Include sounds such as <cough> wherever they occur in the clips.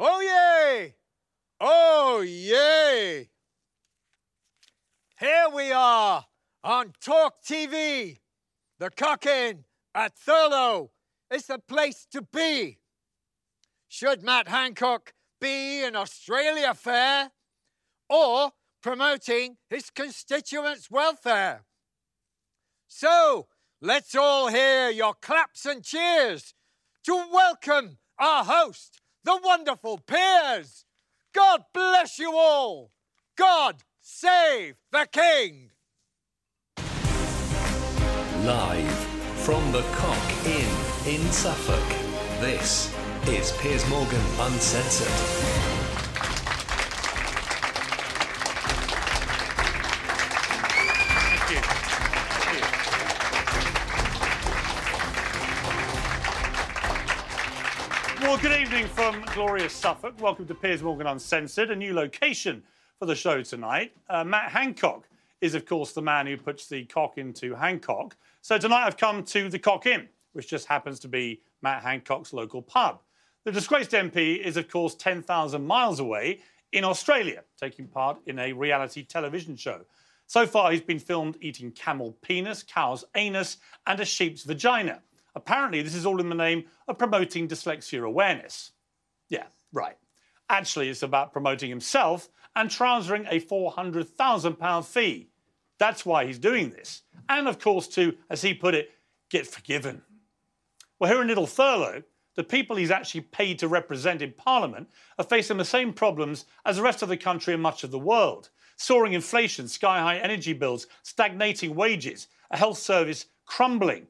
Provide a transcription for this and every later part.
Oh yay! Oh yay! Here we are on Talk TV, the Cock Inn at Thurlow. It's the place to be. Should Matt Hancock be in Australia Fair or promoting his constituents' welfare? So let's all hear your claps and cheers to welcome our host, the wonderful Piers. God bless you all. God save the King. Live from the Cock Inn in Suffolk, this is Piers Morgan Uncensored. Well, good evening from glorious Suffolk. Welcome to Piers Morgan Uncensored, a new location for the show tonight. Uh, Matt Hancock is, of course, the man who puts the cock into Hancock. So tonight I've come to the Cock Inn, which just happens to be Matt Hancock's local pub. The disgraced MP is, of course, 10,000 miles away in Australia, taking part in a reality television show. So far, he's been filmed eating camel penis, cow's anus, and a sheep's vagina. Apparently, this is all in the name of promoting dyslexia awareness. Yeah, right. Actually, it's about promoting himself and transferring a £400,000 fee. That's why he's doing this. And of course, to, as he put it, get forgiven. Well, here in Little Thurlow, the people he's actually paid to represent in Parliament are facing the same problems as the rest of the country and much of the world soaring inflation, sky high energy bills, stagnating wages, a health service crumbling,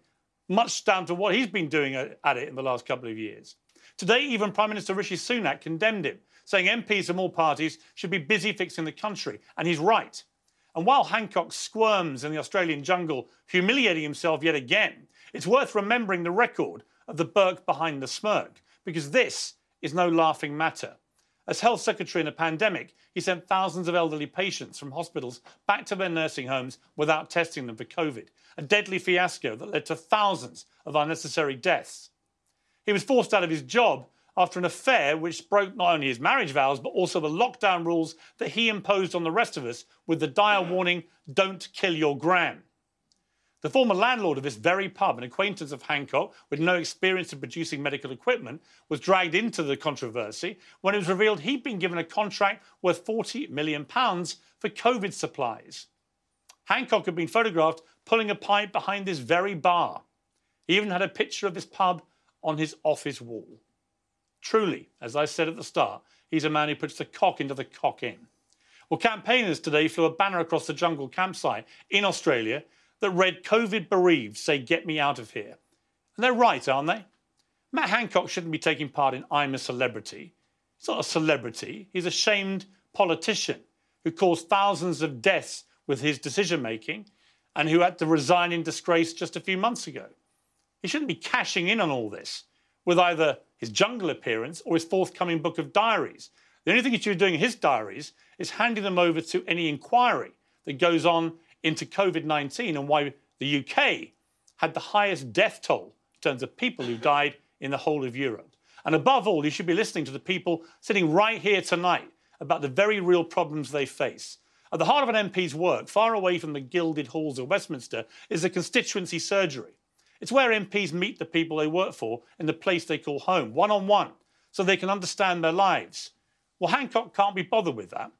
much down to what he's been doing at it in the last couple of years. Today, even Prime Minister Rishi Sunak condemned him, saying MPs from all parties should be busy fixing the country. And he's right. And while Hancock squirms in the Australian jungle, humiliating himself yet again, it's worth remembering the record of the Burke behind the smirk, because this is no laughing matter. As Health Secretary in a pandemic, he sent thousands of elderly patients from hospitals back to their nursing homes without testing them for COVID, a deadly fiasco that led to thousands of unnecessary deaths. He was forced out of his job after an affair which broke not only his marriage vows, but also the lockdown rules that he imposed on the rest of us with the dire warning don't kill your gran. The former landlord of this very pub, an acquaintance of Hancock with no experience in producing medical equipment, was dragged into the controversy when it was revealed he'd been given a contract worth £40 million for COVID supplies. Hancock had been photographed pulling a pipe behind this very bar. He even had a picture of this pub on his office wall. Truly, as I said at the start, he's a man who puts the cock into the Cock Inn. Well, campaigners today flew a banner across the jungle campsite in Australia that read COVID bereaved, say, get me out of here. And they're right, aren't they? Matt Hancock shouldn't be taking part in I'm a Celebrity. He's not a celebrity, he's a shamed politician who caused thousands of deaths with his decision making and who had to resign in disgrace just a few months ago. He shouldn't be cashing in on all this with either his jungle appearance or his forthcoming book of diaries. The only thing he should be doing in his diaries is handing them over to any inquiry that goes on into COVID 19 and why the UK had the highest death toll in terms of people who died in the whole of Europe. And above all, you should be listening to the people sitting right here tonight about the very real problems they face. At the heart of an MP's work, far away from the gilded halls of Westminster, is the constituency surgery. It's where MPs meet the people they work for in the place they call home, one on one, so they can understand their lives. Well, Hancock can't be bothered with that.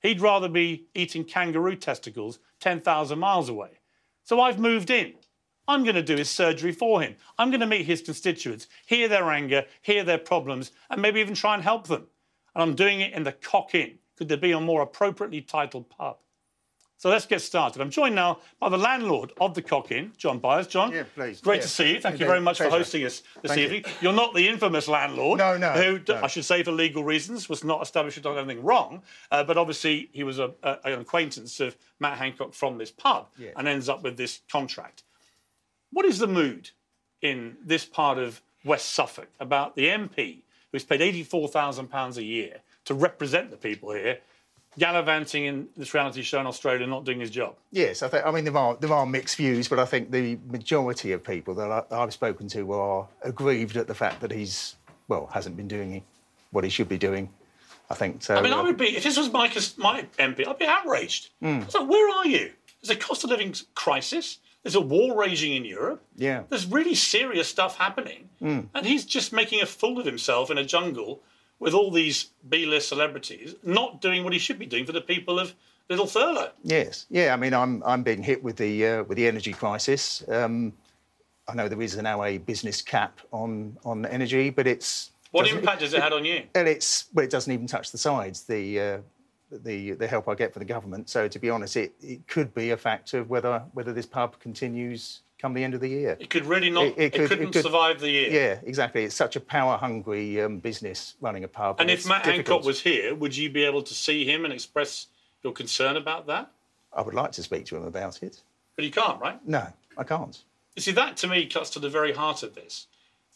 He'd rather be eating kangaroo testicles 10,000 miles away. So I've moved in. I'm going to do his surgery for him. I'm going to meet his constituents, hear their anger, hear their problems, and maybe even try and help them. And I'm doing it in the Cock Inn. Could there be a more appropriately titled pub? So let's get started. I'm joined now by the landlord of the Cock Inn, John Byers. John, Yeah, please. Great Yeah. to see you. Thank you very much for hosting us this Thank evening. You. are not the infamous landlord. No, no, Who, no. I should say, for legal reasons, was not established to have done anything wrong. Uh, but obviously, he was a, a, an acquaintance of Matt Hancock from this pub Yeah. and ends up with this contract. What is the mood in this part of West Suffolk about the MP who's paid £84,000 a year to represent the people here, gallivanting in this reality show in Australia, not doing his job? Yes, I think. I mean, there are there are mixed views, but I think the majority of people that I, I've spoken to are aggrieved at the fact that he's well hasn't been doing what he should be doing. I think so. I mean, I uh, would be, if this was my, my MP, I'd be outraged. So, like, where are you? There's a cost of living crisis. There's a war raging in Europe. Yeah. There's really serious stuff happening. And he's just making a fool of himself in a jungle with all these B list celebrities, not doing what he should be doing for the people of Little Thurlow. Yes, yeah. I mean, I'm I'm being hit with the uh, with the energy crisis. Um, I know there is now a business cap on on energy, but it's What impact has it had on you? And it's well, it doesn't even touch the sides. The uh, the the help I get from the government. So to be honest, it, it could be a factor of whether whether this pub continues come the end of the year. It could really not, It- it, it could- it couldn't could- survive the year. Yeah, exactly. It's such a power hungry um, business running a pub. And if Matt difficult. Hancock was here, would you be able to see him and express your concern about that? I would like to speak to him about it. But you can't, right? No, I can't. You see, that to me cuts to the very heart of this.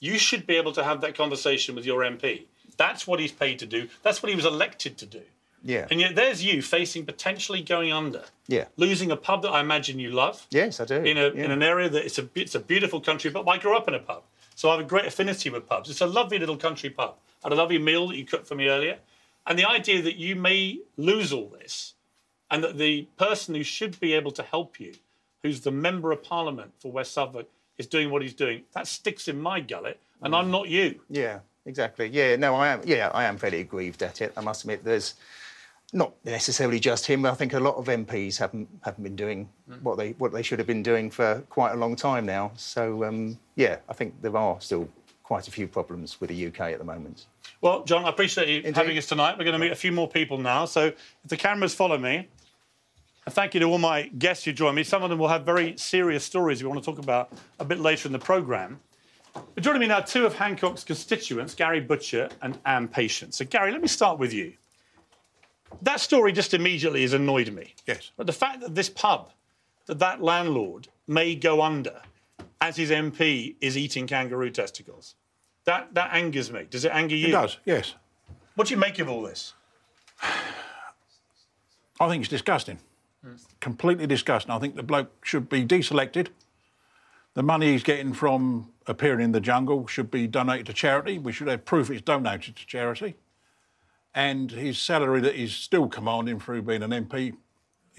You should be able to have that conversation with your MP. That's what he's paid to do. That's what he was elected to do. Yeah. And yet there's you facing potentially going under, Yeah. losing a pub that I imagine you love Yes, I do. in a yeah. in an area that it's a it's a beautiful country pub. I grew up in a pub, so I have a great affinity with pubs. It's a lovely little country pub. I had a lovely meal that you cooked for me earlier, and the idea that you may lose all this, and that the person who should be able to help you, who's the member of parliament for West Suffolk, is doing what he's doing, that sticks in my gullet, and I'm not you. Yeah, exactly. Yeah, no, I am. Yeah, I am fairly aggrieved at it. I must admit, there's not necessarily just him. I think a lot of MPs haven't haven't been doing what they what they should have been doing for quite a long time now. So um, yeah, I think there are still quite a few problems with the UK at the moment. Well, John, I appreciate you Indeed. having us tonight. We're going to meet a few more people now. So if the cameras follow me, and thank you to all my guests who join me. Some of them will have very serious stories we want to talk about a bit later in the programme. But joining me now, two of Hancock's constituents, Gary Butcher and Anne Patience. So, Gary, let me start with you. That story just immediately has annoyed me. Yes. But the fact that this pub, that that landlord may go under as his MP is eating kangaroo testicles, that, that angers me. Does it anger you? It does, yes. What do you make of all this? I think it's disgusting. Completely disgusting. I think the bloke should be deselected. The money he's getting from appearing in the jungle should be donated to charity. We should have proof it's donated to charity. And his salary that he's still commanding through being an MP,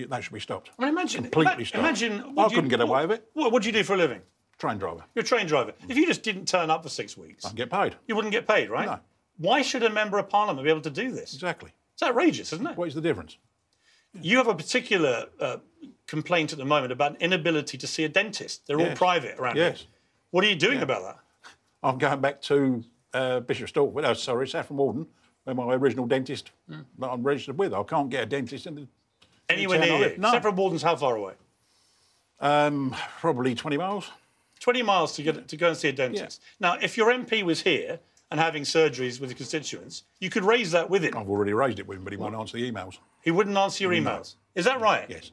that should be stopped. I mean, imagine. Completely ima- stopped. Imagine. I couldn't get away with it. What, what do you do for a living? Train driver. You're a train driver. If you just didn't turn up for six weeks, I can get paid. you wouldn't get paid, right? No. Why should a member of parliament be able to do this? Exactly. It's outrageous, isn't it? What is the difference? You have a particular uh, complaint at the moment about an inability to see a dentist. They're all private around here. Yes. here. What are you doing about that? I'm going back to uh, Bishop Stortford, well, sorry, Saffron Walden, where my original dentist that I'm registered with. I can't get a dentist in the Anywhere near you? No. Saffron Walden's how far away? um, probably 20 miles. 20 miles to, get, to go and see a dentist. Now, if your MP was here and having surgeries with the constituents, you could raise that with him. I've already raised it with him, but he won't answer the emails. He wouldn't answer your emails. Is that right? Yes.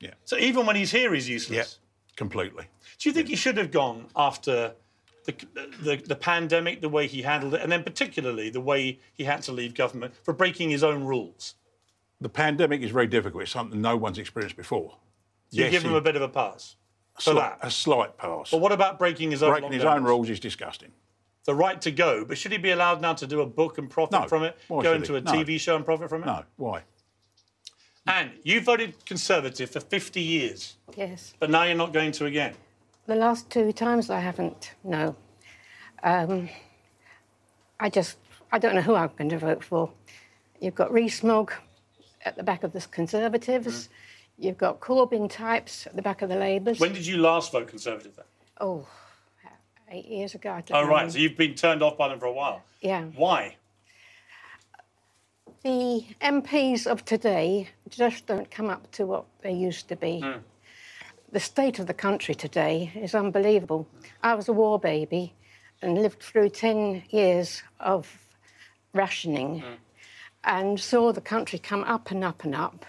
Yeah. So even when he's here, he's useless. Yeah. Completely. Do you think he should have gone after the, the, the pandemic, the way he handled it, and then particularly the way he had to leave government for breaking his own rules? The pandemic is very difficult. It's something no one's experienced before. You give he- him a bit of a pass for sli- that. a slight pass. But what about breaking his own rules? Breaking his own rules is disgusting. The right to go, but should he be allowed now to do a book and profit No. from it? Why go should into he? a No. TV show and profit from it? No, why? And you voted Conservative for 50 years, Yes. but now you're not going to again. The last two times I haven't, no. Um, I just, I don't know who I'm going to vote for. You've got Rees-Mogg at the back of the Conservatives. You've got Corbyn types at the back of the Labours. When did you last vote Conservative then? Oh, eight years ago. I Oh, know. right. So you've been turned off by them for a while. Yeah. Why? The MPs of today just don't come up to what they used to be. The state of the country today is unbelievable. I was a war baby and lived through 10 years of rationing and saw the country come up and up and up.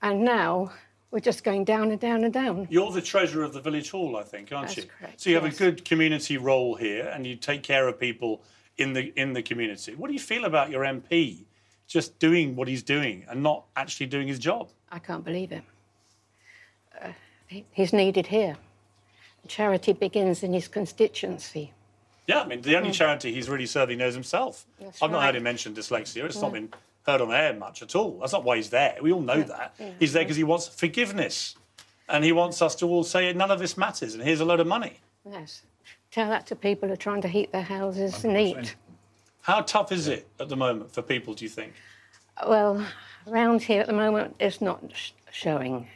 And now we're just going down and down and down. You're the treasurer of the village hall, I think, aren't That's you? correct, So you have yes. a good community role here, and you take care of people in the in the community. What do you feel about your MP just doing what he's doing and not actually doing his job? I can't believe it. Uh, he's needed here. Charity begins in his constituency. Yeah, I mean, the only charity he's really serving knows himself. Hmm. That's I've not heard him mention dyslexia. It's not been heard on air much at all. That's not why he's there. We all know that. He's there because he wants forgiveness. And he wants us to all say none of this matters and here's a load of money. Yes. Tell that to people who are trying to heat their houses neat. How tough is it at the moment for people, do you think? Well, around here at the moment, it's not sh- showing.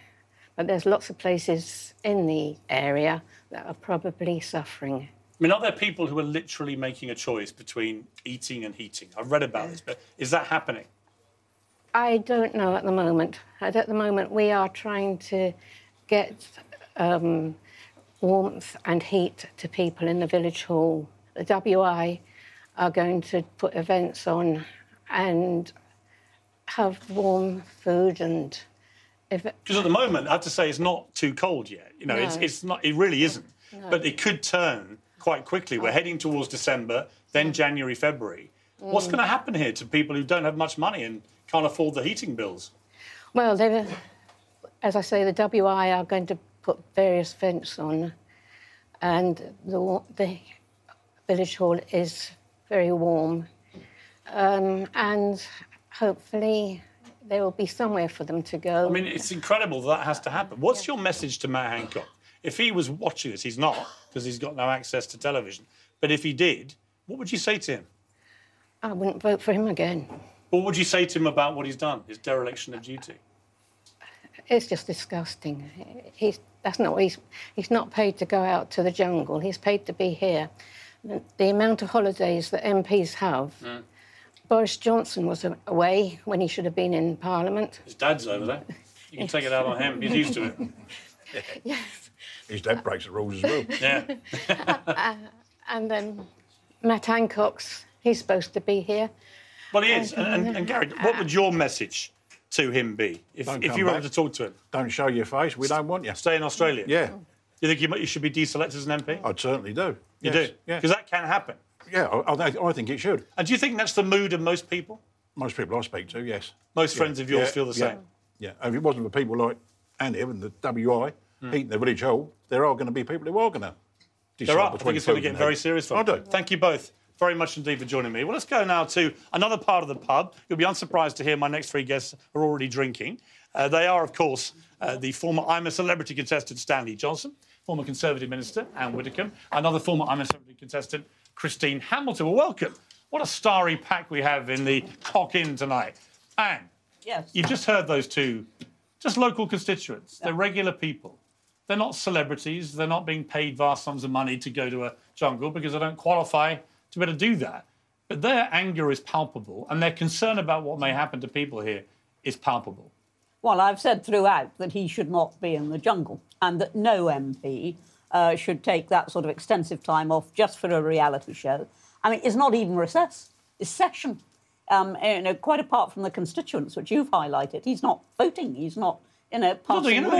But there's lots of places in the area that are probably suffering. I mean, are there people who are literally making a choice between eating and heating? I've read about this, but is that happening? I don't know at the moment. At at the moment, we are trying to get um, warmth and heat to people in the village hall. The WI are going to put events on and have warm food and. If Because at the moment, I have to say, it's not too cold yet. You know, it's, No. it's not. It really isn't. But it could turn quite quickly. We're heading towards December, then January, February. What's Mm. going to happen here to people who don't have much money and can't afford the heating bills? Well, they, as I say, the WI are going to put various vents on, and the, the village hall is very warm, um, and hopefully there will be somewhere for them to go. I mean, it's incredible that, that has to happen. What's your message to Matt Hancock? If he was watching this, he's not because he's got no access to television. But if he did, what would you say to him? I wouldn't vote for him again. What would you say to him about what he's done, his dereliction of duty? It's just disgusting. He's that's not what he's he's not paid to go out to the jungle. He's paid to be here. The, the amount of holidays that MPs have. Mm. Boris Johnson was away when he should have been in Parliament. His dad's over there. You can take it out on him. He's used to it. <laughs> Yes. His dad breaks the rules as well. <laughs> Yeah. <laughs> And then Matt Hancock's, he's supposed to be here. Well, he is. And, and, and Gary, what would your message to him be if, if come you were back. to talk to him? Don't show your face. We don't want you. Stay in Australia. Yeah, You think you, might, you should be deselected as an MP? I'd certainly do. you Yes, do? Yeah, Because that can happen. Yeah. I, I, I think it should. And do you think that's the mood of most people? Most people I speak to, yes. Most friends of yours Yeah, feel the yeah, same. Yeah. And if it wasn't for people like Annie and the WI heating the village hall, there are going to be people who are going to. There are. I think it's going to get very serious for I do. Thank you both very much indeed for joining me. Well, let's go now to another part of the pub. You'll be unsurprised to hear my next three guests are already drinking. Uh, they are, of course, uh, the former I'm a Celebrity contestant Stanley Johnson, former Conservative Minister Anne Widdecombe, another former I'm a Celebrity contestant Christine Hamilton. Well, welcome. What a starry pack we have in the Cock Inn tonight. Anne, Yes. you've just heard those two, just local constituents. They're regular people. They're not celebrities. They're not being paid vast sums of money to go to a jungle because they don't qualify to be able to do that. But their anger is palpable, and their concern about what may happen to people here is palpable. Well, I've said throughout that he should not be in the jungle and that no MP uh, should take that sort of extensive time off just for a reality show. I mean, it's not even recess, it's session. Um, you know, quite apart from the constituents, which you've highlighted, he's not voting, he's not, you know, passing law.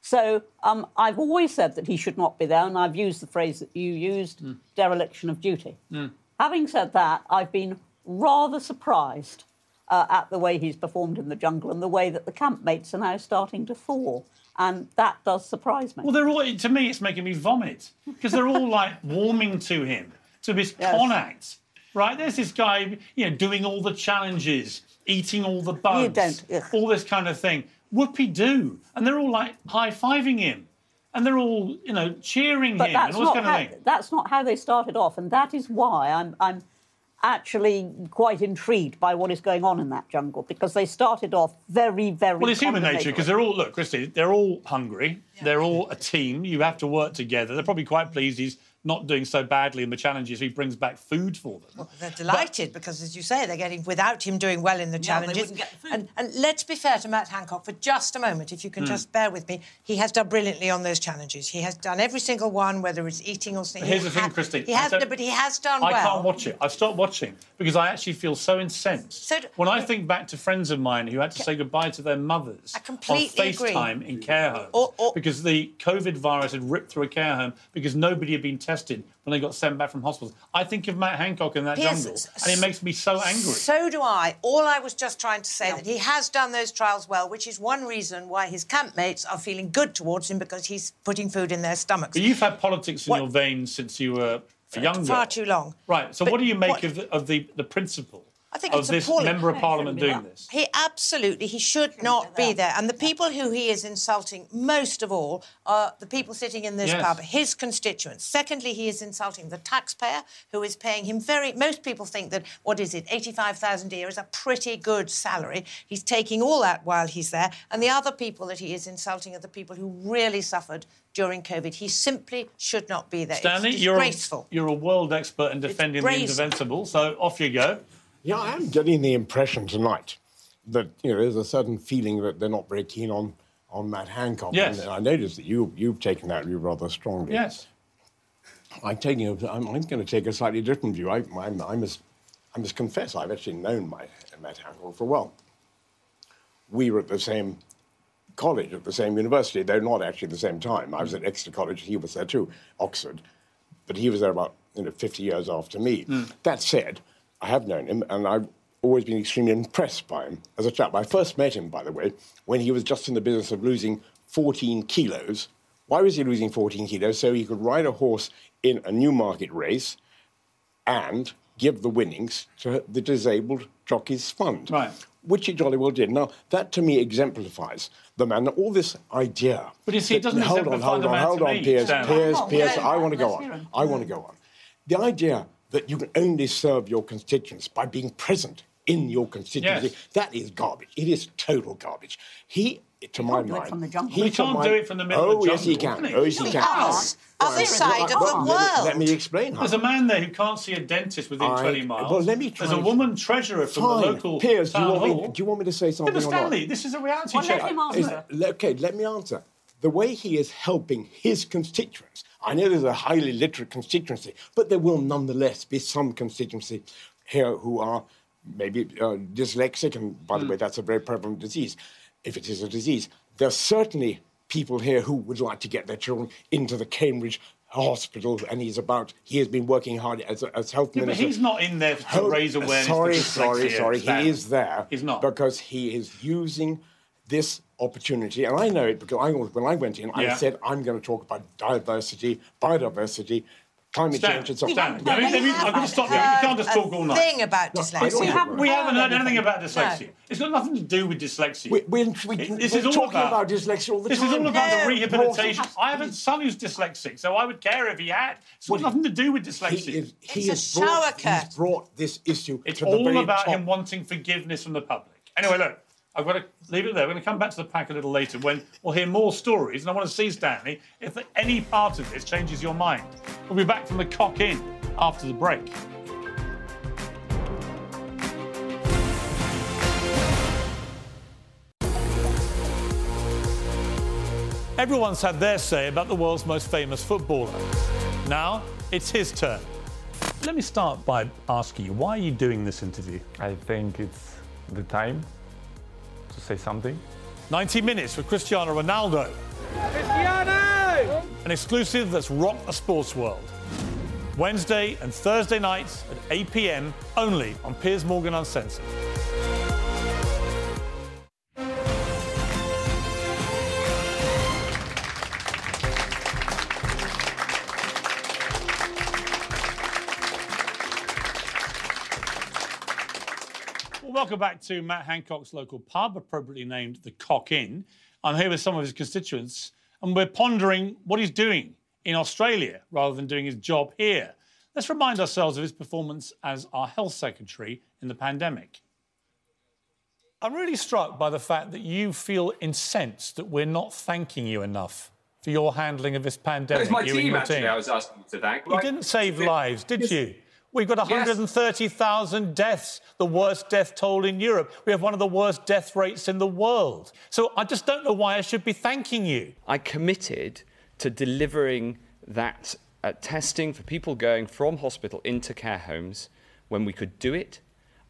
So um, I've always said that he should not be there, and I've used the phrase that you used, Hmm. dereliction of duty. Having said that, I've been rather surprised uh, at the way he's performed in the jungle and the way that the campmates are now starting to thaw. And that does surprise me. Well, they're all, to me, it's making me vomit because they're all like <laughs> warming to him, to this Yes. con act, right? There's this guy, you know, doing all the challenges, eating all the bugs, all this kind of thing. Whoopie do. And they're all like high fiving him. And they're all, you know, cheering but him that's and all not, kind how, thing. that's not how they started off. And that is why I'm, I'm actually quite intrigued by what is going on in that jungle because they started off very, very Well, it's human nature because they're all, look, Christy, they're all hungry. They're all a team. You have to work together. They're probably quite pleased he's not doing so badly in the challenges. He brings back food for them. They're delighted because, as you say, they're getting without him doing well in the challenges. wouldn't get the food. And, and let's be fair to Matt Hancock for just a moment, if you can Hmm. just bear with me. He has done brilliantly on those challenges. He has done every single one, whether it's eating or sleeping. Here's He the thing, Christine. He has, don't- no, but he has done I well. I can't watch it. I've stopped watching because I actually feel so incensed. So d- when I think back to friends of mine who had to say goodbye to their mothers I completely on agree. FaceTime in care homes Or- or- because the COVID virus had ripped through a care home because nobody had been tested when they got sent back from hospitals. I think of Matt Hancock in that Piers, jungle, and it makes me so angry. So do I. All I was just trying to say that he has done those trials well, which is one reason why his campmates are feeling good towards him because he's putting food in their stomachs. But you've had politics in What- your veins since you were a young Far girl. too long. Right. So But what do you make what- of the, of the, the principle I think of it's this appalling. member of parliament doing this? He absolutely, he should not be there. And the people who he is insulting most of all are the people sitting in this Yes. pub, his constituents. Secondly, he is insulting the taxpayer who is paying him very. Most people think that what is it, eighty-five thousand a year is a pretty good salary. He's taking all that while he's there, and the other people that he is insulting are the people who really suffered during COVID. He simply should not be there. Stanley, it's you're a, you're a world expert in defending the brazen. indefensible, so off you go. Yeah, I am getting the impression tonight that you know there's a certain feeling that they're not very keen on on Matt Hancock. Yes. And I noticed that you you've taken that view rather strongly. Yes. I'm taking a, I'm, I'm going to take a slightly different view. I, I'm, I must I must confess I've actually known my, Matt Hancock for a while. We were at the same college, at the same university, though not actually at the same time. I was at Exeter College, he was there too, Oxford, but he was there about you know 50 years after me. Hmm. That said, I have known him, and I've always been extremely impressed by him as a chap. I first met him, by the way, when he was just in the business of losing 14 kilos. Why was he losing 14 kilos? So he could ride a horse in a Newmarket race and give the winnings to the disabled jockeys fund. Right. Which he jolly well did. Now, that to me exemplifies the man. All this idea. But you see, it doesn't hold on, hold the on, man hold to on, me, Piers, Stan. Piers, Piers. I want to go on. I want to go on. The idea that you can only serve your constituents by being present in your constituency, Yes. that is garbage. It is total garbage. He, to my can't do it mind, from the jungle. he He can't my- do it from the middle oh, of the yes, he jungle, can. can he? Oh, yes, he He can. does. Other Well, side of the let world. Let me explain. how. There's a man there who can't see a dentist within I- 20 miles. well, let me try There's a woman treasurer from Fine. the local Piers, do you, want hall. me, do you want me to say something but or not? Stanley, this is a reality Well, let check. him answer. Is- okay, let me answer. The way he is helping his constituents, I know there's a highly literate constituency, but there will nonetheless be some constituency here who are maybe uh, dyslexic, and by the way, that's a very prevalent disease. If it is a disease, there's certainly people here who would like to get their children into the Cambridge hospital, and he's about. He has been working hard as, as health Yeah, but minister. he's not in there to raise awareness. Sorry, sorry, sorry. He is there. He's not. because he is using this opportunity, and I know it because I was, when I went in, I said I'm going to talk about diversity, biodiversity, climate Stan, change, and so on. Stan, haven't let me- heard let me- anything I'm going to stop you. You can't just talk all night. Thing about I don't dyslexia. have- We haven't heard heard anything about dyslexia. No. It's got nothing to do with dyslexia. We, we, we, It- this we're is all talking about- about, dyslexia all the This time. is all about No. the rehabilitation. Brought- I have a son who's dyslexic, so I would care if he had. It's got nothing to do with dyslexia. He is, he It's a has brought, shower he's curtain. brought this issue It's to the all about top. him wanting forgiveness from the public. Anyway, look, I've got to leave it there. We're going to come back to the pack a little later when we'll hear more stories. And I want to see, Stanley, if any part of this changes your mind. We'll be back from the Cock Inn after the break. Everyone's had their say about the world's most famous footballer. Now it's his turn. Let me start by asking you, why are you doing this interview? I think it's the time to say something. 90 minutes for Cristiano Ronaldo. Cristiano! An exclusive that's rocked the sports world. Wednesday and Thursday nights at 8 p.m. only on Piers Morgan Uncensored. Welcome back to Matt Hancock's local pub, appropriately named the Cock Inn. I'm here with some of his constituents, and we're pondering what he's doing in Australia rather than doing his job here. Let's remind ourselves of his performance as our health secretary in the pandemic. I'm really struck by the fact that you feel incensed that we're not thanking you enough for your handling of this pandemic. It's my you and team, actually, team. I was asking to thank. You didn't save lives, did you? We've got 130,000 deaths, the worst death toll in Europe. We have one of the worst death rates in the world. So I just don't know why I should be thanking you. I committed to delivering that uh, testing for people going from hospital into care homes when we could do it.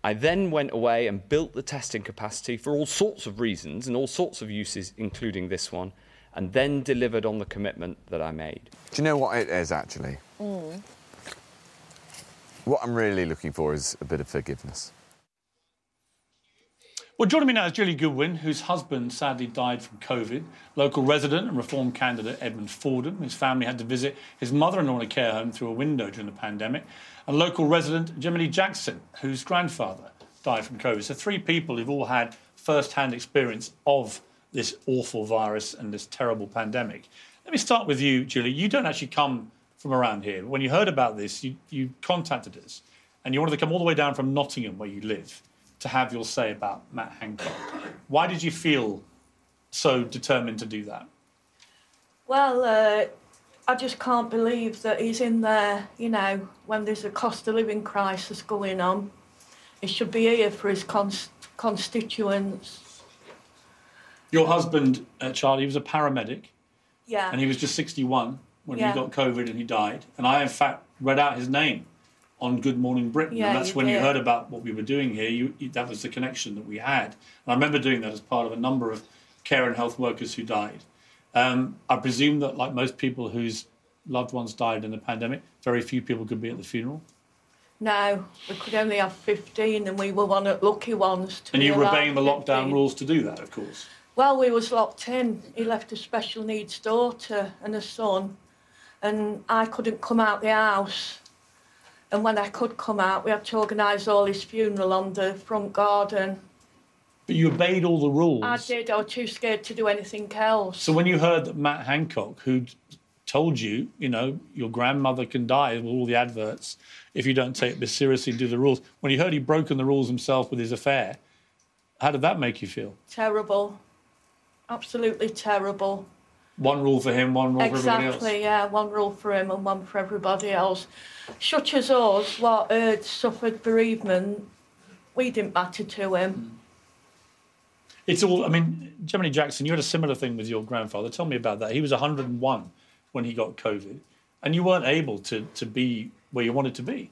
I then went away and built the testing capacity for all sorts of reasons and all sorts of uses, including this one, and then delivered on the commitment that I made. Do you know what it is actually? What I'm really looking for is a bit of forgiveness. Well, joining me now is Julie Goodwin, whose husband sadly died from COVID. Local resident and Reform candidate Edmund Fordham. His family had to visit his mother in law in a care home through a window during the pandemic. And local resident Jiminy Jackson, whose grandfather died from COVID. So, three people who've all had first hand experience of this awful virus and this terrible pandemic. Let me start with you, Julie. You don't actually come from around here. When you heard about this, you, you contacted us and you wanted to come all the way down from Nottingham, where you live, to have your say about Matt Hancock. Why did you feel so determined to do that? Well, uh, I just can't believe that he's in there, you know, when there's a cost of living crisis going on. He should be here for his cons- constituents. Your husband, uh, Charlie, was a paramedic Yeah. and he was just 61 when Yeah. he got COVID and he died. And I, in fact, read out his name on Good Morning Britain. Yeah, and that's you when you heard about what we were doing here. You, you, that was the connection that we had. And I remember doing that as part of a number of care and health workers who died. Um, I presume that, like most people whose loved ones died in the pandemic, very few people could be at the funeral. No, we could only have 15 and we were one of the lucky ones. To And you were obeying the lockdown rules to do that, of course. Well, we was locked in. He left a special needs daughter and a son, and I couldn't come out the house. And when I could come out, we had to organise all his funeral on the front garden. But you obeyed all the rules. I did. I was too scared to do anything else. So when you heard that Matt Hancock, who'd told you, you know, your grandmother can die with all the adverts if you don't take this seriously and do the rules, when you heard he'd broken the rules himself with his affair, how did that make you feel? Terrible. Absolutely terrible. One rule for him, one rule for everybody else. Exactly, yeah. One rule for him and one for everybody else. Such as us, what had suffered bereavement, we didn't matter to him. It's all, I mean, Gemini Jackson, you had a similar thing with your grandfather. Tell me about that. He was 101 when he got COVID, and you weren't able to, to be where you wanted to be.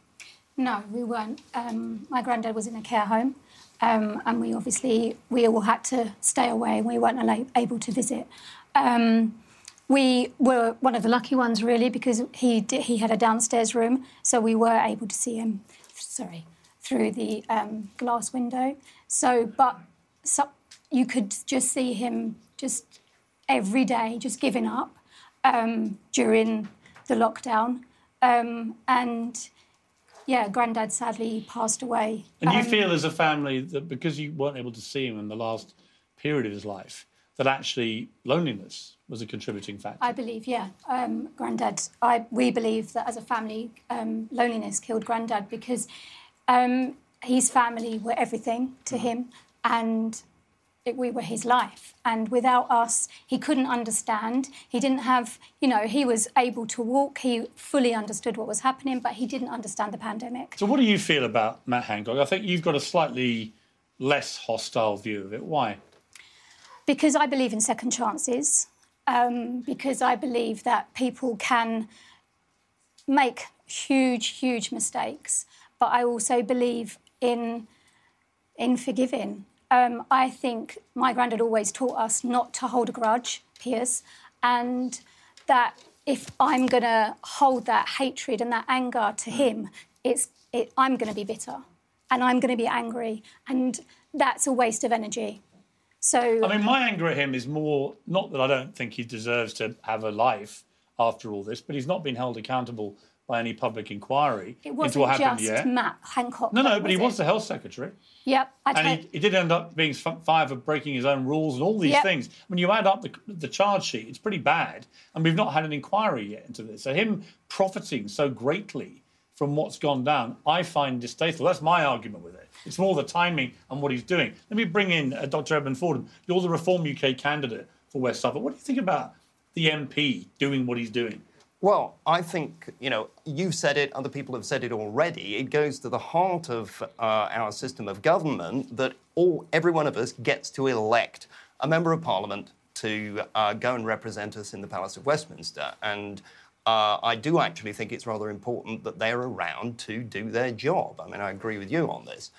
No, we weren't. Um, my granddad was in a care home, um, and we obviously we all had to stay away, and we weren't ala- able to visit. Um, we were one of the lucky ones, really, because he did, he had a downstairs room, so we were able to see him. Sorry, through the um, glass window. So, but so, you could just see him just every day, just giving up um, during the lockdown, um, and yeah, Grandad sadly passed away. And you Um, feel as a family that because you weren't able to see him in the last period of his life, that actually loneliness was a contributing factor. I believe, yeah, um, Grandad. I we believe that as a family, um, loneliness killed Granddad because um, his family were everything to him, and it, we were his life. And without us, he couldn't understand. He didn't have, you know, he was able to walk. He fully understood what was happening, but he didn't understand the pandemic. So, what do you feel about Matt Hancock? I think you've got a slightly less hostile view of it. Why? Because I believe in second chances. Um, because I believe that people can make huge, huge mistakes. But I also believe in in forgiving. Um, I think my granddad always taught us not to hold a grudge, Piers, and that if I'm going to hold that hatred and that anger to him, it's it, I'm going to be bitter, and I'm going to be angry, and that's a waste of energy. So I mean, my anger at him is more not that I don't think he deserves to have a life after all this, but he's not been held accountable by any public inquiry it into wasn't what happened just yet. Matt Hancock. No, no, but he it? was the health secretary. Yep, I and he, he did end up being fired for breaking his own rules and all these Yep. things. When you add up the, the charge sheet, it's pretty bad. And we've not had an inquiry yet into this. So him profiting so greatly from what's gone down, I find distasteful. That's my argument with it. It's more the timing and what he's doing. Let me bring in uh, Dr. Edmund Fordham. You're the Reform UK candidate for West Suffolk. What do you think about the MP doing what he's doing? Well, I think, you know, you've said it, other people have said it already. It goes to the heart of uh, our system of government that all, every one of us gets to elect a member of parliament to uh, go and represent us in the Palace of Westminster. And uh, I do actually think it's rather important that they're around to do their job. I mean, I agree with you on this.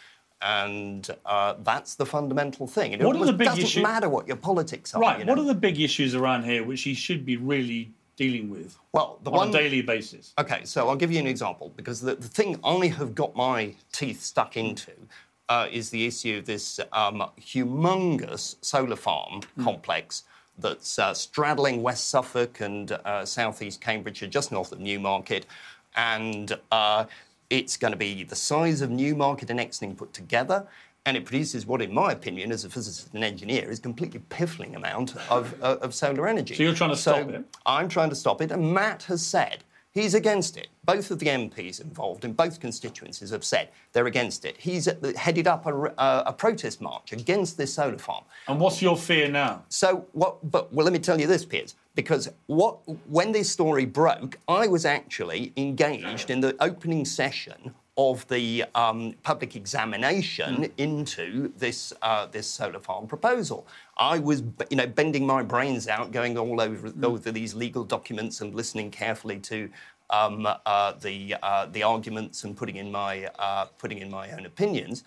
And uh, that's the fundamental thing. It What are the big doesn't issues- matter what your politics are. Right. you know. What are the big issues around here which he should be really dealing with? Well, the on one a daily basis. Okay, so I'll give you an example because the, the thing I have got my teeth stuck into uh, is the issue of this um, humongous solar farm complex that's uh, straddling West Suffolk and uh, southeast Cambridgeshire, just north of Newmarket, and uh, it's going to be the size of Newmarket and Exning put together. And it produces what, in my opinion, as a physicist and engineer, is a completely piffling amount of, uh, of solar energy. So you're trying to stop it? I'm trying to stop it, and Matt has said he's against it. Both of the MPs involved in both constituencies have said they're against it. He's headed up a, uh, a protest march against this solar farm. And what's your fear now? So what? But well, let me tell you this, Piers, because what when this story broke, I was actually engaged in the opening session of the um, public examination into this uh, this solar farm proposal. I was, you know, bending my brains out, going all over, over these legal documents and listening carefully to um, uh, the uh, the arguments and putting in my uh, putting in my own opinions.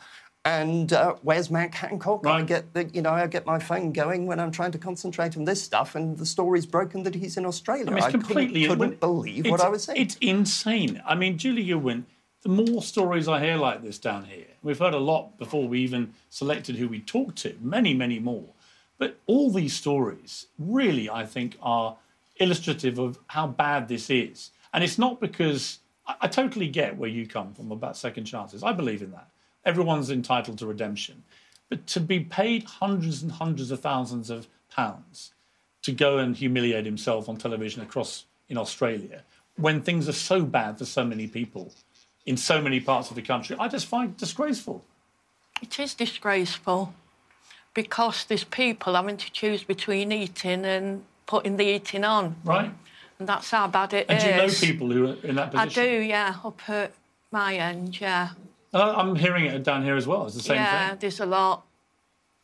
And uh, where's Matt Hancock? I get the, you know, I get my phone going when I'm trying to concentrate on this stuff, and the story's broken that he's in Australia. I mean, it's completely. couldn't, couldn't believe what I was saying. It's insane. I mean, Julie Goodwin, the more stories I hear like this down here, we've heard a lot before we even selected who we talked to, many, many more. But all these stories really, I think, are illustrative of how bad this is. And it's not because I, I totally get where you come from about second chances. I believe in that. Everyone's entitled to redemption. But to be paid hundreds and hundreds of thousands of pounds to go and humiliate himself on television across in Australia when things are so bad for so many people in so many parts of the country, I just find disgraceful. It is disgraceful because there's people having to choose between eating and putting the eating on. Right. And that's how bad it is. And do you know people who are in that position? I position? do, yeah, up at my end, yeah. And I- I'm hearing it down here as well. It's the same yeah, thing. Yeah, there's a lot.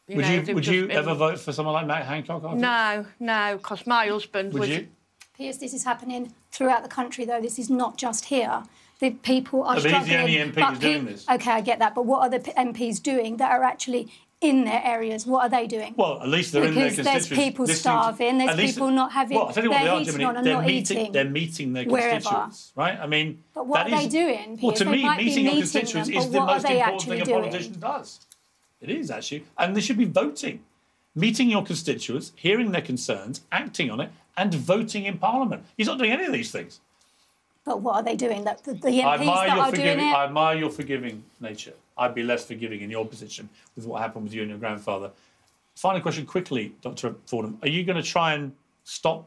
would know, you would you been- ever vote for someone like Matt Hancock? Arthur? No, no, because my husband Would was. you? Piers, this is happening throughout the country, though. This is not just here. The people are No, but he's the struggling. only MP but who's doing this. Okay, I get that. But what are the MPs doing that are actually in their areas? What are they doing? Well, at least they're in their because there's people starving. There's people not having Well, you what they are heating on and they're not meeting, eating. They're meeting their wherever. constituents, right? I mean, But what that are they is- doing, Well, to They me, meeting your constituents them, is the most important thing a doing? politician does. It is actually, and they should be voting, meeting your constituents, hearing their concerns, acting on it, and voting in Parliament. He's not doing any of these things. But what are they doing? That the, the I MPs admire that your are doing forgiving. it. I admire your forgiving nature. I'd be less forgiving in your position with what happened with you and your grandfather. Final question, quickly, Dr. Fordham. Are you going to try and stop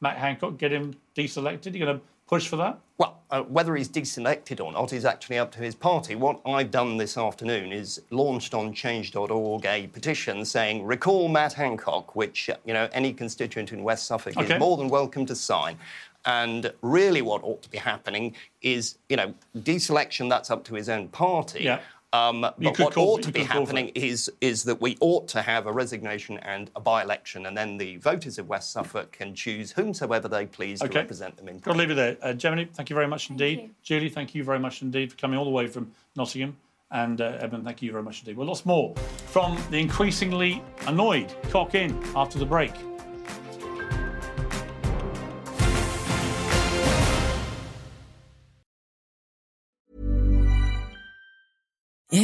Matt Hancock, get him deselected? Are you going to push for that? Well, uh, whether he's deselected or not is actually up to his party. What I've done this afternoon is launched on change.org a petition saying recall Matt Hancock, which uh, you know any constituent in West Suffolk Okay. is more than welcome to sign. And really, what ought to be happening is, you know, deselection. That's up to his own party. Yeah. Um, but what call- ought you to be could call for happening is is that we ought to have a resignation and a by-election, and then the voters of West Suffolk can choose whomsoever they please to represent them in. Got to leave it there. Uh, Gemini, thank you very much indeed. Julie, thank you very much indeed for coming all the way from Nottingham. And uh, Edmund, thank you very much indeed. Well, lots more from the increasingly annoyed Cock Inn after the break.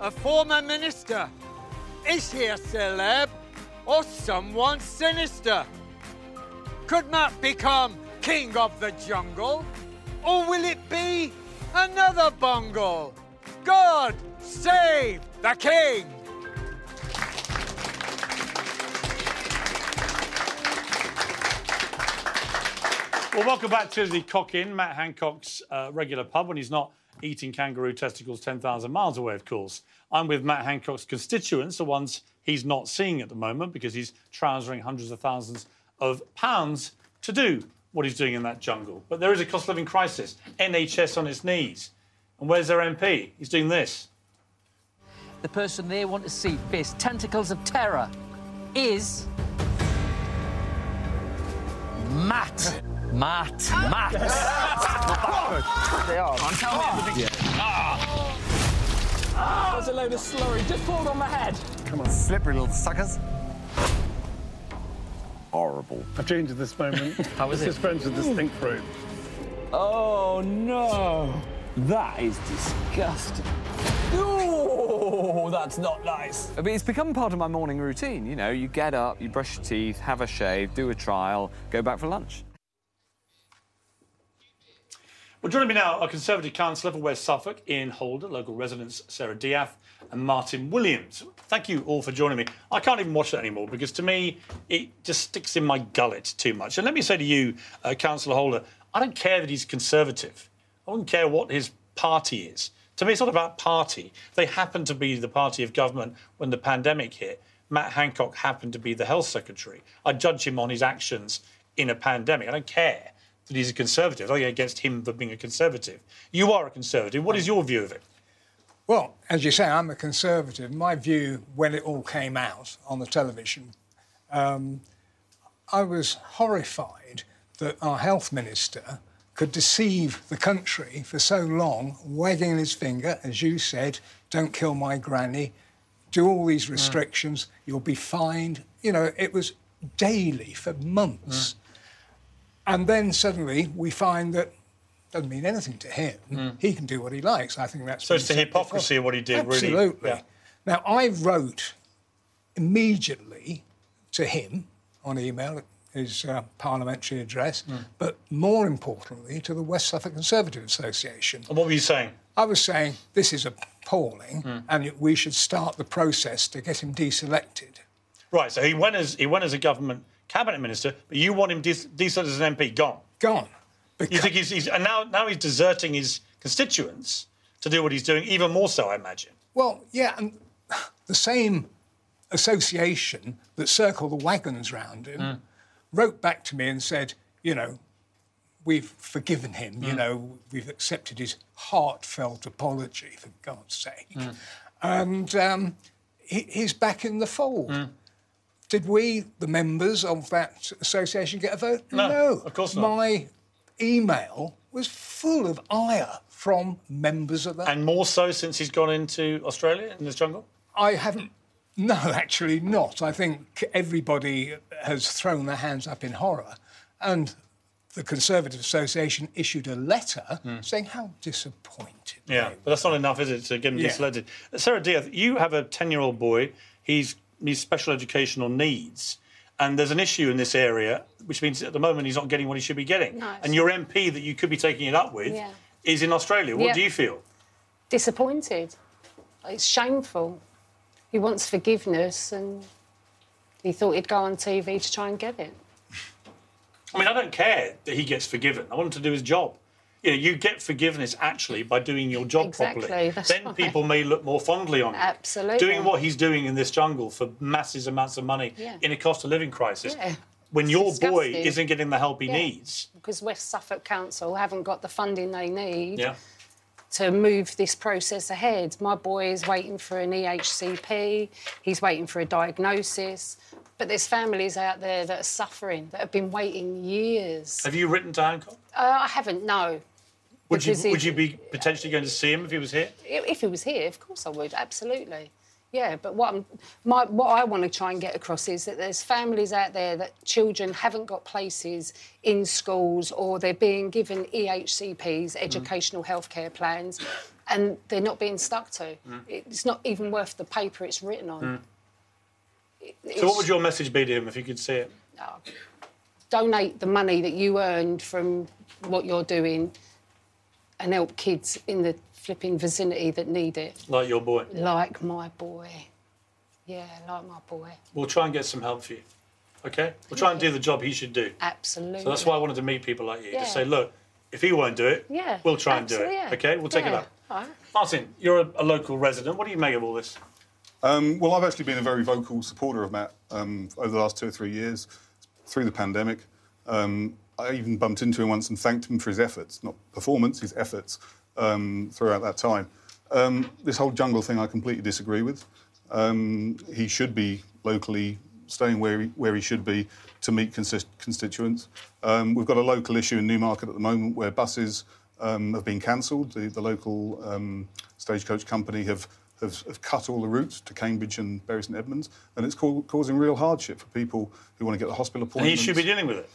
a former minister. Is he a celeb or someone sinister? Could Matt become king of the jungle? Or will it be another bungle? God save the king! Well, welcome back to the Cock Inn, Matt Hancock's uh, regular pub when he's not eating kangaroo testicles 10,000 miles away, of course. I'm with Matt Hancock's constituents, the ones he's not seeing at the moment because he's trousering hundreds of thousands of pounds to do what he's doing in that jungle. But there is a cost of living crisis, NHS on its knees. And where's their MP? He's doing this. The person they want to see face tentacles of terror is. Matt. Matt. Matt. They are. Come on, tell me everything. Ah. There's a load of slurry just poured on my head. Come on, slippery little suckers. Horrible. I've changed at this moment. <laughs> How is this it? is friends with the stink fruit. Oh no! That is disgusting. Oh, that's not nice. But it's become part of my morning routine. You know, you get up, you brush your teeth, have a shave, do a trial, go back for lunch. Well, joining me now are Conservative councillor for West Suffolk, Ian Holder, local residents Sarah Diath and Martin Williams. Thank you all for joining me. I can't even watch it anymore because to me it just sticks in my gullet too much. And let me say to you, uh, Councillor Holder, I don't care that he's Conservative. I wouldn't care what his party is. To me, it's not about party. They happen to be the party of government when the pandemic hit. Matt Hancock happened to be the health secretary. I judge him on his actions in a pandemic. I don't care that he's a conservative. I don't against him for being a conservative. You are a conservative. What is your view of it? Well, as you say, I'm a conservative. My view, when it all came out on the television, um, I was horrified that our health minister could deceive the country for so long, wagging his finger, as you said, don't kill my granny, do all these restrictions, you'll be fined. You know, it was daily for months. And then suddenly we find that doesn't mean anything to him. He can do what he likes. I think that's So it's the hypocrisy of what he did, really. Absolutely. Yeah. Now I wrote immediately to him on email his uh, parliamentary address, Hmm. but more importantly to the West Suffolk Conservative Association. And what were you saying? I was saying this is appalling, Hmm. and we should start the process to get him deselected. Right, so he went as he went as a government cabinet minister, but you want him deselected as an MP, gone. Gone. You think he's, he's and now now he's deserting his constituents to do what he's doing, even more so, I imagine. Well, yeah, and the same association that circle the wagons round him Mm. wrote back to me and said, you know, we've forgiven him, you Mm. know, we've accepted his heartfelt apology, for God's sake. Mm. And um, he, he's back in the fold. Mm. Did we, the members of that association, get a vote? No, of course not. My email was full of ire from members of that. And more so since he's gone into Australia in this jungle. I haven't. No, actually not. I think everybody has thrown their hands up in horror. And the Conservative Association issued a letter saying how disappointed. Yeah, but that's not enough, is it, to get him Yeah. Sarah Diaz, you have a 10 year old boy. He's needs special educational needs. And there's an issue in this area, which means at the moment he's not getting what he should be getting. No, and your MP that you could be taking it up with Yeah. is in Australia. What Yeah. do you feel? disappointed. It's shameful. He wants forgiveness and he thought he'd go on TV to try and get it. I mean, I don't care that he gets forgiven. I want him to do his job. You know, you get forgiveness actually by doing your job Exactly, properly. then right. people may look more fondly on you. Absolutely. Doing what he's doing in this jungle for massive amounts of money Yeah. in a cost of living crisis. Yeah. When It's your boy isn't getting the help he Yeah. needs. Because West Suffolk Council haven't got the funding they need to move this process ahead. My boy is waiting for an EHCP, he's waiting for a diagnosis. But there's families out there that are suffering, that have been waiting years. Have you written to Hancock? Uh, I haven't, no. Would you, he- would you be potentially going to see him if he was here? If he was here, of course I would, absolutely. Yeah, but what I'm, my, what I want to try and get across is that there's families out there that children haven't got places in schools or they're being given EHCPs, educational healthcare plans, and they're not being stuck to. Mm. It's not even worth the paper it's written on. Mm. It- So, what would your message be to him if you could see it? donate the money that you earned from what you're doing and help kids in the flipping vicinity that need it. Like your boy. Like my boy. Yeah, like my boy. We'll try and get some help for you. Okay? We'll try and do the job he should do. Absolutely. So that's why I wanted to meet people like you. Yeah. To say, look, if he won't do it, Yeah. we'll try and do it. yeah. Okay? We'll take it up. All right. Martin, you're a, a local resident. What do you make of all this? Um, well, I've actually been a very vocal supporter of Matt um, over the last two or three years through the pandemic. Um, I even bumped into him once and thanked him for his efforts, not performance, his efforts um, throughout that time. Um, this whole jungle thing I completely disagree with. Um, he should be locally staying where he, where he should be to meet consist- constituents. Um, we've got a local issue in Newmarket at the moment where buses um, have been cancelled. The, the local um, stagecoach company have, have, have cut all the routes to Cambridge and Bury St Edmunds, and it's ca- causing real hardship for people who want to get the hospital And he should be dealing with it.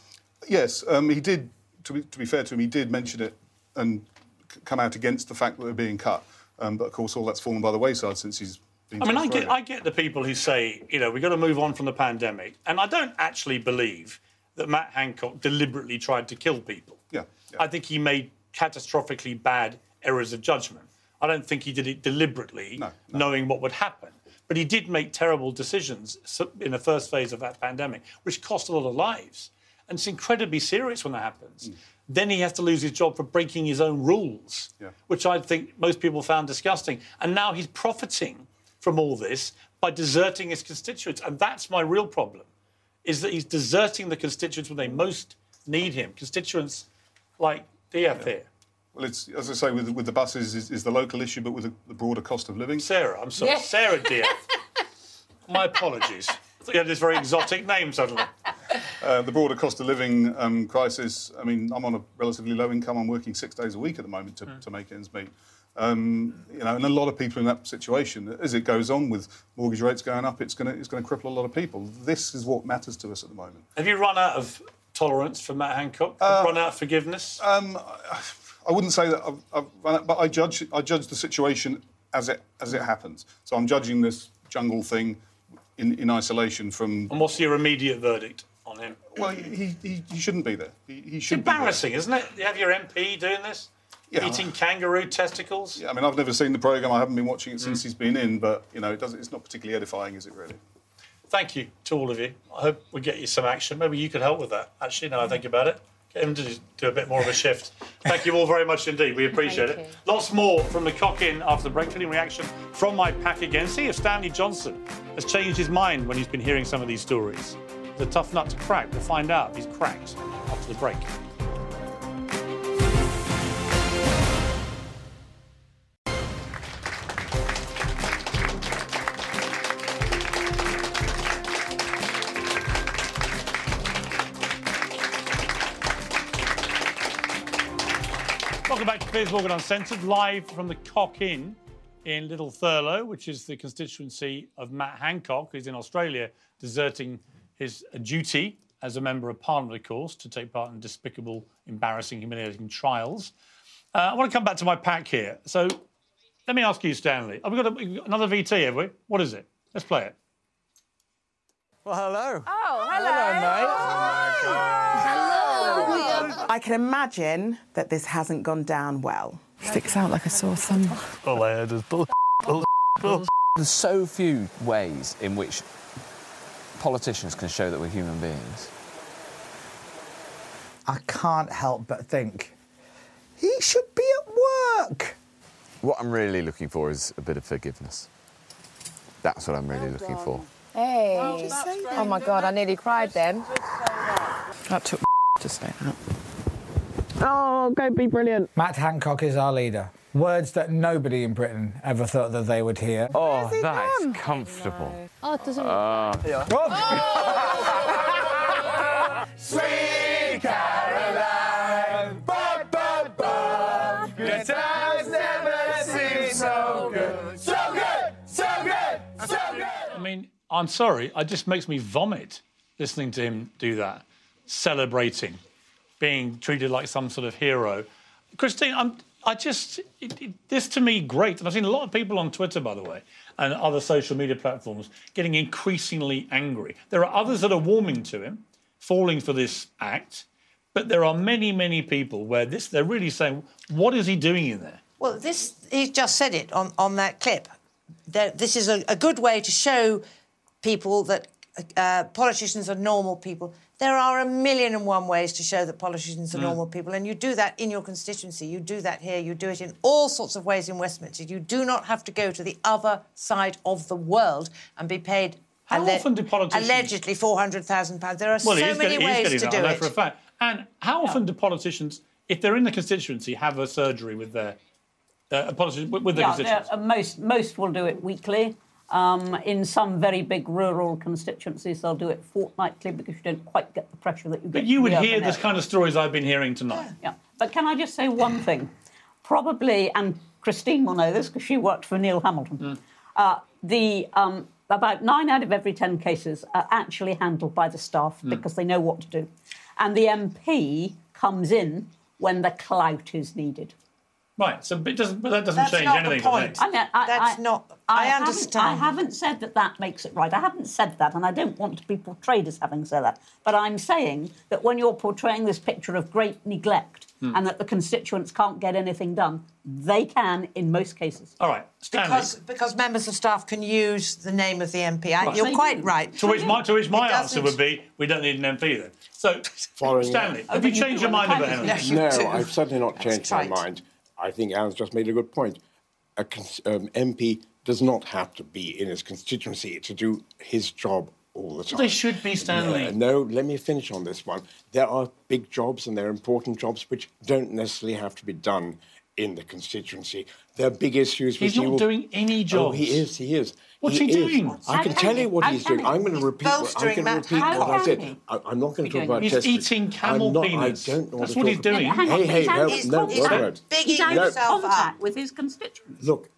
Yes, um, he did. To be, to be fair to him, he did mention it and c- come out against the fact that they're being cut. Um, but of course, all that's fallen by the wayside since he's been. I mean, I get, I get the people who say, you know, we've got to move on from the pandemic. And I don't actually believe that Matt Hancock deliberately tried to kill people. Yeah. I think he made catastrophically bad errors of judgment. I don't think he did it deliberately, knowing what would happen. But he did make terrible decisions in the first phase of that pandemic, which cost a lot of lives. And it's incredibly serious when that happens. Hmm. Then he has to lose his job for breaking his own rules, Yeah. which I think most people found disgusting. And now he's profiting from all this by deserting his constituents. And that's my real problem, is that he's deserting the constituents when they most need him. Constituents like DF here. Well, it's as I say with, with the buses is, is the local issue, but with the, the broader cost of living. Sarah, I'm sorry, Yes. Sarah DF. <laughs> My apologies. I thought you had this very exotic name suddenly. Uh, the broader cost of living um, crisis. I mean, I'm on a relatively low income. I'm working six days a week at the moment to, to make ends meet. Um, you know, and a lot of people in that situation. As it goes on with mortgage rates going up, it's going to it's going to cripple a lot of people. This is what matters to us at the moment. Have you run out of tolerance for Matt Hancock? Uh, run out of forgiveness? Um, I wouldn't say that, I've, I've run but I judge I judge the situation as it as it happens. So I'm judging this jungle thing in, in isolation from. And what's your immediate verdict on him? Well, he, he, he shouldn't be there. He, he It's should be embarrassing, isn't it? You have your MP doing this? Yeah. Eating kangaroo testicles? Yeah, I mean, I've never seen the program. I haven't been watching it Mm. since he's been in, but you know, it doesn't. It's not particularly edifying, is it really? Thank you to all of you. I hope we get you some action. Maybe you could help with that, actually, now I think about it. Get him to do a bit more of a shift. Thank you all very much indeed. We appreciate Thank it. Lots more from the Cock Inn after the break. Feeling reaction from my pack again. See if Stanley Johnson has changed his mind when he's been hearing some of these stories. The tough nut to crack. We'll find out if he's cracked after the break. Welcome back to Piers Morgan Uncensored, live from the Cock Inn in Little Thurlow, which is the constituency of Matt Hancock, who's in Australia, deserting his duty as a member of Parliament, of course, to take part in despicable, embarrassing, humiliating trials. Uh, I want to come back to my pack here. So let me ask you, Stanley. Have we got a, another VT, have we? What is it? Let's play it. Well, hello. Oh, hello. Hello, mate. Hello. I can imagine that this hasn't gone down well. Sticks out like a sore thumb. All I heard was bull, bull, bull. There's so few ways in which politicians can show that we're human beings. I can't help but think he should be at work. What I'm really looking for is a bit of forgiveness. That's what I'm really looking for. Hey. Oh, my God, I nearly cried then. That took to say that. Oh, go be brilliant. Matt Hancock is our leader. Words that nobody in Britain ever thought that they would hear. Oh, that is comfortable. Oh, it doesn't. Uh, <laughs> Sweet Caroline, ba, ba, ba. Good times never seem so good. So good, so good, so good. I mean, I'm sorry, it just makes me vomit listening to him do that, celebrating, being treated like some sort of hero. Christine, I'm, I just, it, it, this to me, great. And I've seen a lot of people on Twitter, by the way, and other social media platforms getting increasingly angry. There are others that are warming to him, falling for this act, but there are many, many people where this, they're really saying, what is he doing in there? Well, this he just said it on, on that clip. That this is a, a good way to show people that uh, politicians are normal people. There are a million and one ways to show that politicians are Mm. normal people, and you do that in your constituency. You do that here. You do it in all sorts of ways in Westminster. You do not have to go to the other side of the world and be paid. How often do politicians- allegedly four hundred thousand pounds? There are Well, so many getting, ways getting to that, do I know it. for a fact. And how often do politicians, if they're in the constituency, have a surgery with their uh, politicians with, with their yeah, constituents? uh, most most will do it weekly. Um, in some very big rural constituencies, they'll do it fortnightly because you don't quite get the pressure that you get. But you would hear this kind of stories I've been hearing tonight. Yeah. But can I just say one thing? Probably, and Christine will know this because she worked for Neil Hamilton. Uh, the um, about nine out of every ten cases are actually handled by the staff Mm. because they know what to do, and the MP comes in when the clout is needed. Right, so but, it doesn't, but that doesn't That's change not the anything for me. point. I mean, I, That's I- not. I, I haven't- understand. I haven't said that that makes it right. I haven't said that, and I don't want to be portrayed as having said that. But I'm saying that when you're portraying this picture of great neglect Hmm. and that the constituents can't get anything done, they can in most cases. All right, Because, because members of staff can use the name of the MP. I, Right. You're They quite do. right. To which my, to which my It answer doesn't- would be, we don't need an MP then. So, Following Stanley, have you changed your mind about Henry? No, I've certainly not changed my trite. mind. I think Alan's just made a good point. A cons- um, MP does not have to be in his constituency to do his job all the time. They should be, Stanley. No, no, let me finish on this one. There are big jobs and there are important jobs which don't necessarily have to be done in the constituency. There are big issues which He's not will- doing any job. Oh, he is. He is. What's he he is. doing? I can How tell you what he? he's How doing. can I'm going to repeat. What, I'm going to repeat what I said. I, I'm not going to talk about. He's about eating camel I'm not, peanuts. I don't know That's what what he's doing. about. Hey, hey, he's, no, he's, no, he's, wait a minute. he's out of himself up. contact with his constituents. Look,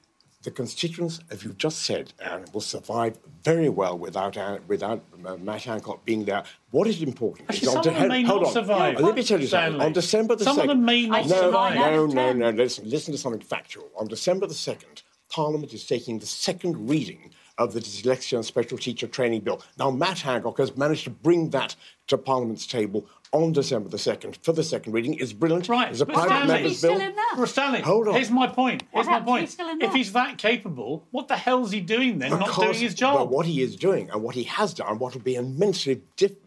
the constituents, as you've just said, Aaron, will survive very well without Aaron- without uh, Matt Hancock being there. What is important Actually, is some of them may hold not on. survive, Uh, Let me tell you something. On December the Some of 2nd, them may not no, survive. no, no, no. Listen, listen to something factual. On December the second, Parliament is taking the second reading of the Dyslexia and Special Teacher Training Bill. Now, Matt Hancock has managed to bring that to Parliament's table on December the 2nd for the second reading. It's brilliant. Right, It's a but private Stanley- member's bill. Well, Stanley, Hold on. here's my point. What Here's my point. he's still in If he's that capable, what the hell's he doing then? not doing his job. But what he is doing and what he has done, what will be immensely dif-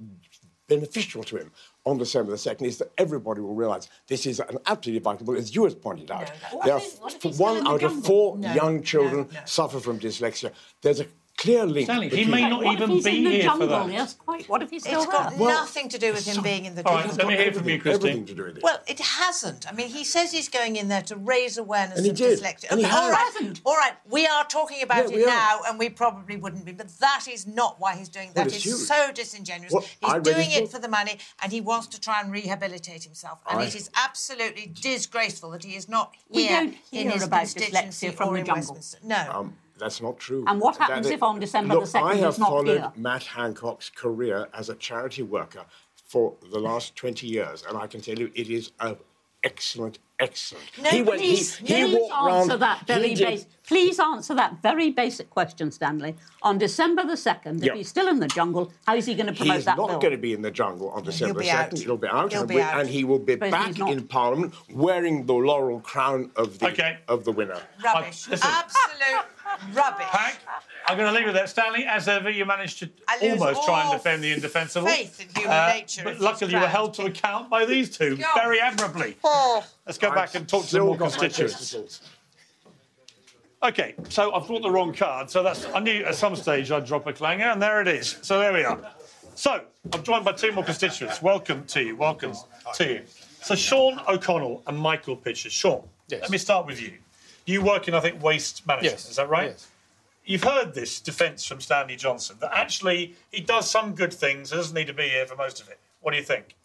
beneficial to him on December the 2nd, is that everybody will realise this is an absolutely vital as you have pointed out. What there are if- what if f- he's still one out of four No, young children suffer from dyslexia. There's a clear link. Stanley, he may not What if even he's be in the here for jungle? that. Yes, quite. What if he's still It's got there? nothing to do with him being in the All right, jungle. let me hear from you, Christine. To do with it. Well, it hasn't. I mean, he says he's going in there to raise awareness And he of did. dyslexia. And he Okay, all has. right, all right. We are talking about Yeah, it are. now, and we probably wouldn't be, but that is not why he's doing that. it's It's huge. so disingenuous. Well, I he's read doing his it book. for the money, and he wants to try and rehabilitate himself. And I- it is absolutely disgraceful that he is not We here don't in hear his about constituency dyslexia from or the in jungle. Westminster. No. Um, That's not true. And what happens That- if on December Look, the 2nd I have not followed here? Matt Hancock's career as a charity worker for the last 20 years, and I can tell you it is a excellent, excellent. No, please, please answer that very basic. Please answer that very basic question, Stanley. On December the second, Yeah. if he's still in the jungle, how is he going to promote that? He's not going to be in the jungle on December be 2nd. He'll be out, He'll and, be we- out. and he will be Suppose back in Parliament wearing the laurel crown of the of the winner. Rubbish. listen. Absolute rubbish. I'm going to leave it there. Stanley, as ever, you managed to almost try and defend the indefensible. Uh, faith in human nature But luckily, you were held to account by these two God. very admirably. Oh. Let's go back and talk to the Still more constituents. Okay, so I've brought the wrong card. So that's I knew at some stage I'd drop a clanger, and there it is. So there we are. So I'm joined by two more constituents. Welcome to you. Welcome to you. So Sean O'Connell and Michael Pitcher. Sean, let me start with you. You work in, I think, waste management. Yes, Is that right? You've heard this defence from Stanley Johnson that actually he does some good things, doesn't need to be here for most of it. What do you think?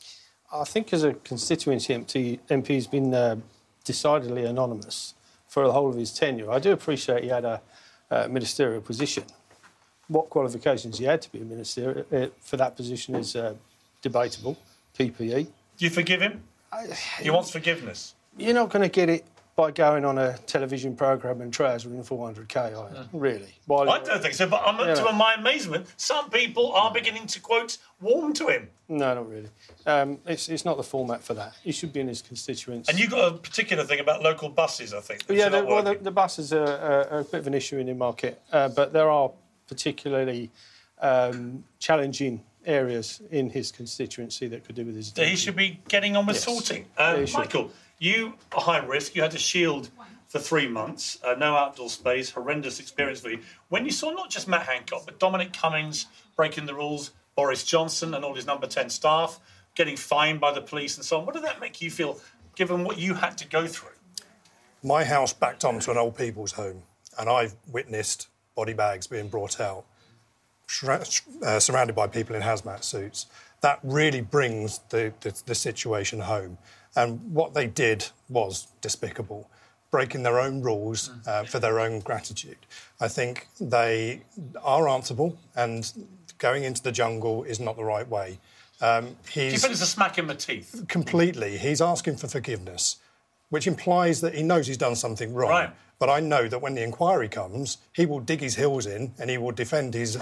I think as a constituency MP, MP's been uh, decidedly anonymous for the whole of his tenure. I do appreciate he had a uh, ministerial position, what qualifications he had to be a minister uh, for that position is uh, debatable. PPE. Do you forgive him? He wants forgiveness. You're not going to get it by going on a television programme and trousering 400k, are you? Really? While- I don't think so, but I'm, Yeah. to my amazement, some people are beginning to, quote, warm to him. No, not really. Um, it's, it's not the format for that. He should be in his constituents. And you've got a particular thing about local buses, I think. Yeah, the, well, the, the buses are, are, are a bit of an issue in the market, uh, but there are particularly um, challenging areas in his constituency that could do with his. that he should be getting on with Yes. sorting. Um, he. Michael, you are high risk. You had to shield for three months, uh, no outdoor space, horrendous experience for you. When you saw not just Matt Hancock, but Dominic Cummings breaking the rules, Boris Johnson and all his number 10 staff getting fined by the police and so on, what did that make you feel, given what you had to go through? My house backed onto an old people's home, and I've witnessed body bags being brought out, shra- uh, surrounded by people in hazmat suits. That really brings the, the, the situation home. And what they did was despicable, breaking their own rules uh, for their own gratitude. I think they are answerable, and going into the jungle is not the right way. Um, Do you he's think it's a smack in the teeth? completely. He's asking for forgiveness, which implies that he knows he's done something wrong. Right. But I know that when the inquiry comes, he will dig his heels in and he will defend his.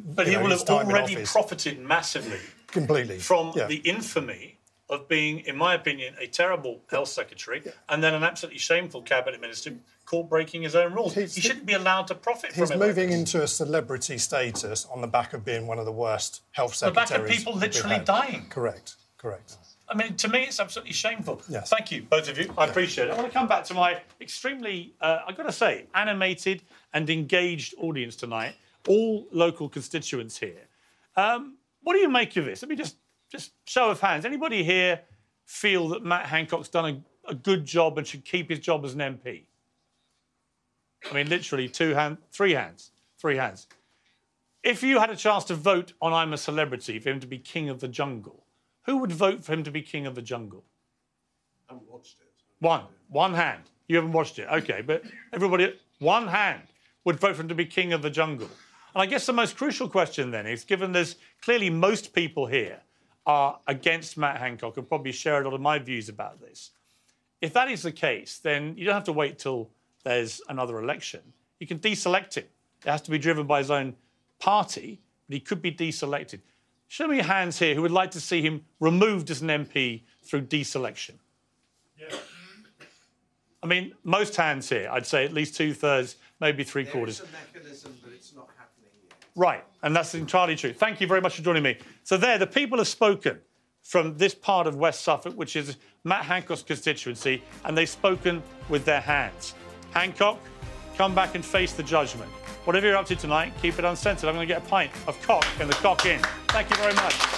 But he know, will have already profited massively completely from Yeah. the infamy of being, in my opinion, a terrible health secretary and then an absolutely shameful cabinet minister caught breaking his own rules. he shouldn't be allowed to profit He's from it. moving into a celebrity status on the back of being one of the worst health secretaries. The back of people literally dying. Correct, correct. I mean, to me, it's absolutely shameful. Yes. Thank you, both of you. I appreciate it. I want to come back to my extremely, uh, I've got to say, animated and engaged audience tonight, all local constituents here. Um, what do you make of this? Let me just, just show of hands. Anybody here feel that Matt Hancock's done a, a good job and should keep his job as an MP? I mean, literally two hands, three hands, three hands. If you had a chance to vote on I'm a Celebrity for him to be king of the jungle, who would vote for him to be king of the jungle? I haven't watched it. One. One hand. You haven't watched it. Okay, but everybody, one hand would vote for him to be king of the jungle. And I guess the most crucial question then is given there's clearly most people here are against Matt Hancock and probably share a lot of my views about this. If that is the case, then you don't have to wait till there's another election. You can deselect him. It has to be driven by his own party, but he could be deselected. Show me your hands here who would like to see him removed as an MP through deselection. Yeah. I mean, most hands here, I'd say at least two thirds, maybe three quarters. mechanism, but it's not happening yet. Right, and that's entirely true. Thank you very much for joining me. So, there, the people have spoken from this part of West Suffolk, which is Matt Hancock's constituency, and they've spoken with their hands. Hancock, come back and face the judgment. Whatever you're up to tonight, keep it uncensored. I'm going to get a pint of cock in the Cock Inn. Thank you very much.